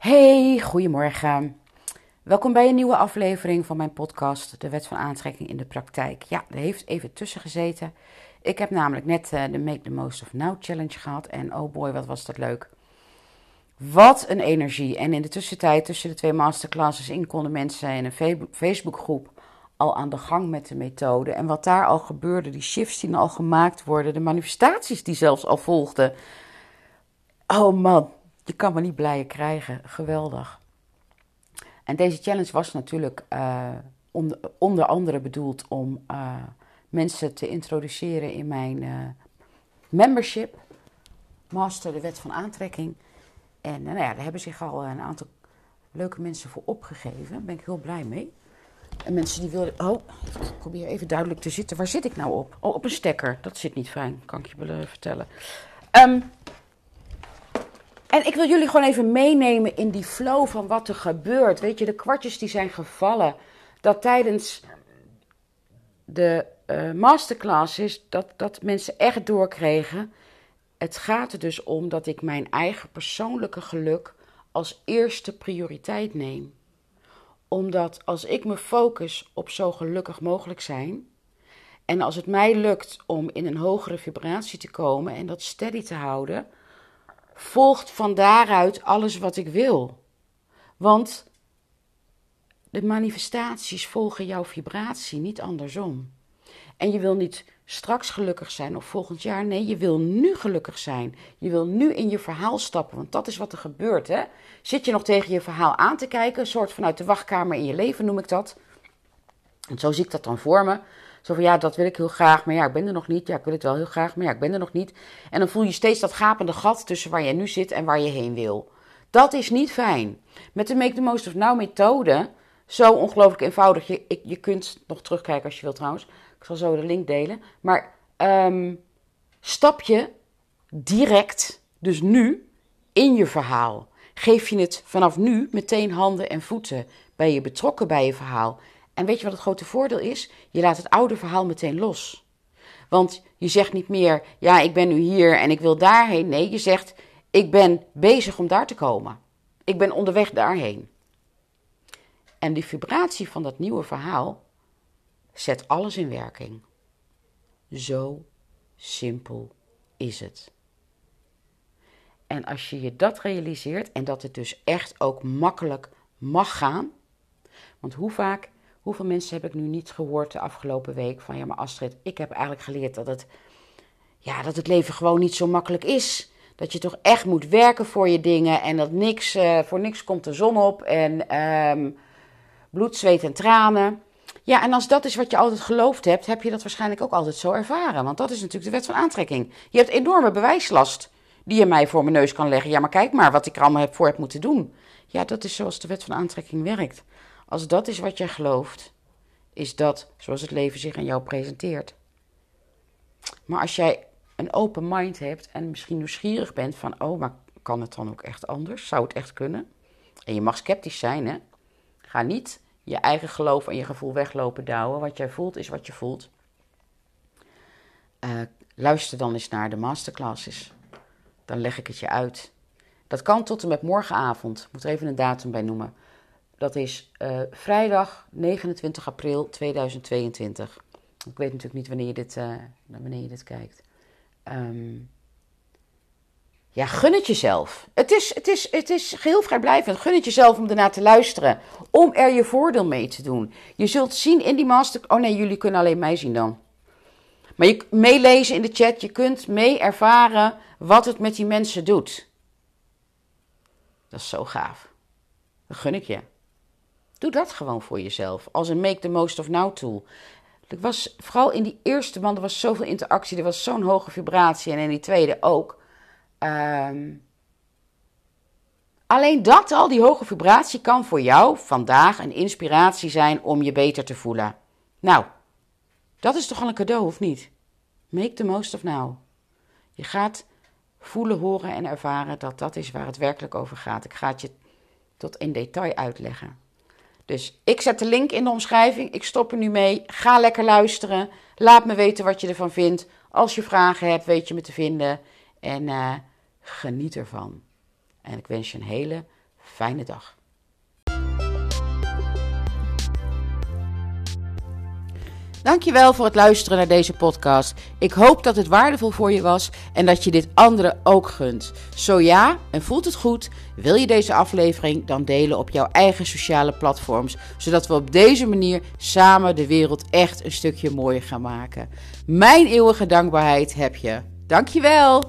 Hey, goedemorgen. Welkom bij een nieuwe aflevering van mijn podcast, De Wet van Aantrekking in de Praktijk. Ja, er heeft even tussen gezeten. Ik heb namelijk net uh, de Make the Most of Now Challenge gehad. En oh boy, wat was dat leuk. Wat een energie. En in de tussentijd, tussen de twee masterclasses in, konden mensen in een Facebookgroep al aan de gang met de methode. En wat daar al gebeurde, die shifts die al gemaakt worden, de manifestaties die zelfs al volgden. Oh man, je kan me niet blijer krijgen. Geweldig. En deze challenge was natuurlijk uh, onder, onder, andere bedoeld om uh, mensen te introduceren in mijn uh, membership. Master de Wet van Aantrekking. En nou ja, daar hebben zich al een aantal leuke mensen voor opgegeven. Daar ben ik heel blij mee. En mensen die wilden. Oh, ik probeer even duidelijk te zitten. Waar zit ik nou op? Oh, op een stekker. Dat zit niet fijn, kan ik je vertellen. Um, en ik wil jullie gewoon even meenemen in die flow van wat er gebeurt. Weet je, de kwartjes die zijn gevallen. Dat tijdens de uh, masterclasses, dat, dat mensen echt doorkregen. Het gaat er dus om dat ik mijn eigen persoonlijke geluk als eerste prioriteit neem. Omdat als ik me focus op zo gelukkig mogelijk zijn. En als het mij lukt om in een hogere vibratie te komen en dat steady te houden volgt van daaruit alles wat ik wil. Want de manifestaties volgen jouw vibratie, niet andersom. En je wil niet straks gelukkig zijn of volgend jaar. Nee, je wil nu gelukkig zijn. Je wil nu in je verhaal stappen, want dat is wat er gebeurt. Hè? Zit je nog tegen je verhaal aan te kijken, een soort vanuit de wachtkamer in je leven noem ik dat. En zo zie ik dat dan voor me. Zo van ja, dat wil ik heel graag, maar ja, ik ben er nog niet. Ja, ik wil het wel heel graag, maar ja, ik ben er nog niet. En dan voel je steeds dat gapende gat tussen waar je nu zit en waar je heen wil. Dat is niet fijn. Met de Make the Most of Now methode, zo ongelooflijk eenvoudig. Je, ik, je kunt nog terugkijken als je wilt trouwens. Ik zal zo de link delen. Maar um, stap je direct, dus nu, in je verhaal. Geef je het vanaf nu meteen handen en voeten. Ben je betrokken bij je verhaal. En weet je wat het grote voordeel is? Je laat het oude verhaal meteen los. Want je zegt niet meer, ja, ik ben nu hier en ik wil daarheen. Nee, je zegt, ik ben bezig om daar te komen. Ik ben onderweg daarheen. En die vibratie van dat nieuwe verhaal zet alles in werking. Zo simpel is het. En als je je dat realiseert en dat het dus echt ook makkelijk mag gaan. Want hoe vaak Hoeveel mensen heb ik nu niet gehoord de afgelopen week van ja, maar Astrid, ik heb eigenlijk geleerd dat het, ja, dat het leven gewoon niet zo makkelijk is. Dat je toch echt moet werken voor je dingen en dat niks, uh, voor niks komt de zon op en um, bloed, zweet en tranen. Ja, en als dat is wat je altijd geloofd hebt, heb je dat waarschijnlijk ook altijd zo ervaren. Want dat is natuurlijk de wet van aantrekking. Je hebt enorme bewijslast die je mij voor mijn neus kan leggen. Ja, maar kijk maar wat ik er allemaal voor heb moeten doen. Ja, dat is zoals de wet van aantrekking werkt. Als dat is wat jij gelooft, is dat zoals het leven zich aan jou presenteert. Maar als jij een open mind hebt en misschien nieuwsgierig bent van, oh, maar kan het dan ook echt anders? Zou het echt kunnen? En je mag sceptisch zijn, hè? Ga niet je eigen geloof en je gevoel weglopen douwen. Wat jij voelt is wat je voelt. Uh, luister dan eens naar de masterclasses. Dan leg ik het je uit. Dat kan tot en met morgenavond. Ik moet er even een datum bij noemen. Dat is uh, vrijdag 29 april 2022. Ik weet natuurlijk niet wanneer je dit, uh, wanneer je dit kijkt. Um, ja, gun het jezelf. Het is, het, is, het is geheel vrijblijvend. Gun het jezelf om ernaar te luisteren. Om er je voordeel mee te doen. Je zult zien in die master... Oh nee, jullie kunnen alleen mij zien dan. Maar je meelezen in de chat. Je kunt mee ervaren wat het met die mensen doet. Dat is zo gaaf. Dat gun ik je. Doe dat gewoon voor jezelf. Als een make the most of now tool. Ik was vooral in die eerste man, er was zoveel interactie, er was zo'n hoge vibratie. En in die tweede ook. Um, alleen dat al, die hoge vibratie, kan voor jou vandaag een inspiratie zijn om je beter te voelen. Nou, dat is toch al een cadeau, of niet? Make the most of now. Je gaat voelen, horen en ervaren dat dat is waar het werkelijk over gaat. Ik ga het je tot in detail uitleggen. Dus ik zet de link in de omschrijving. Ik stop er nu mee. Ga lekker luisteren. Laat me weten wat je ervan vindt. Als je vragen hebt, weet je me te vinden. En uh, geniet ervan. En ik wens je een hele fijne dag. Dankjewel voor het luisteren naar deze podcast. Ik hoop dat het waardevol voor je was en dat je dit anderen ook gunt. Zo ja, en voelt het goed, wil je deze aflevering dan delen op jouw eigen sociale platforms, zodat we op deze manier samen de wereld echt een stukje mooier gaan maken. Mijn eeuwige dankbaarheid heb je. Dankjewel!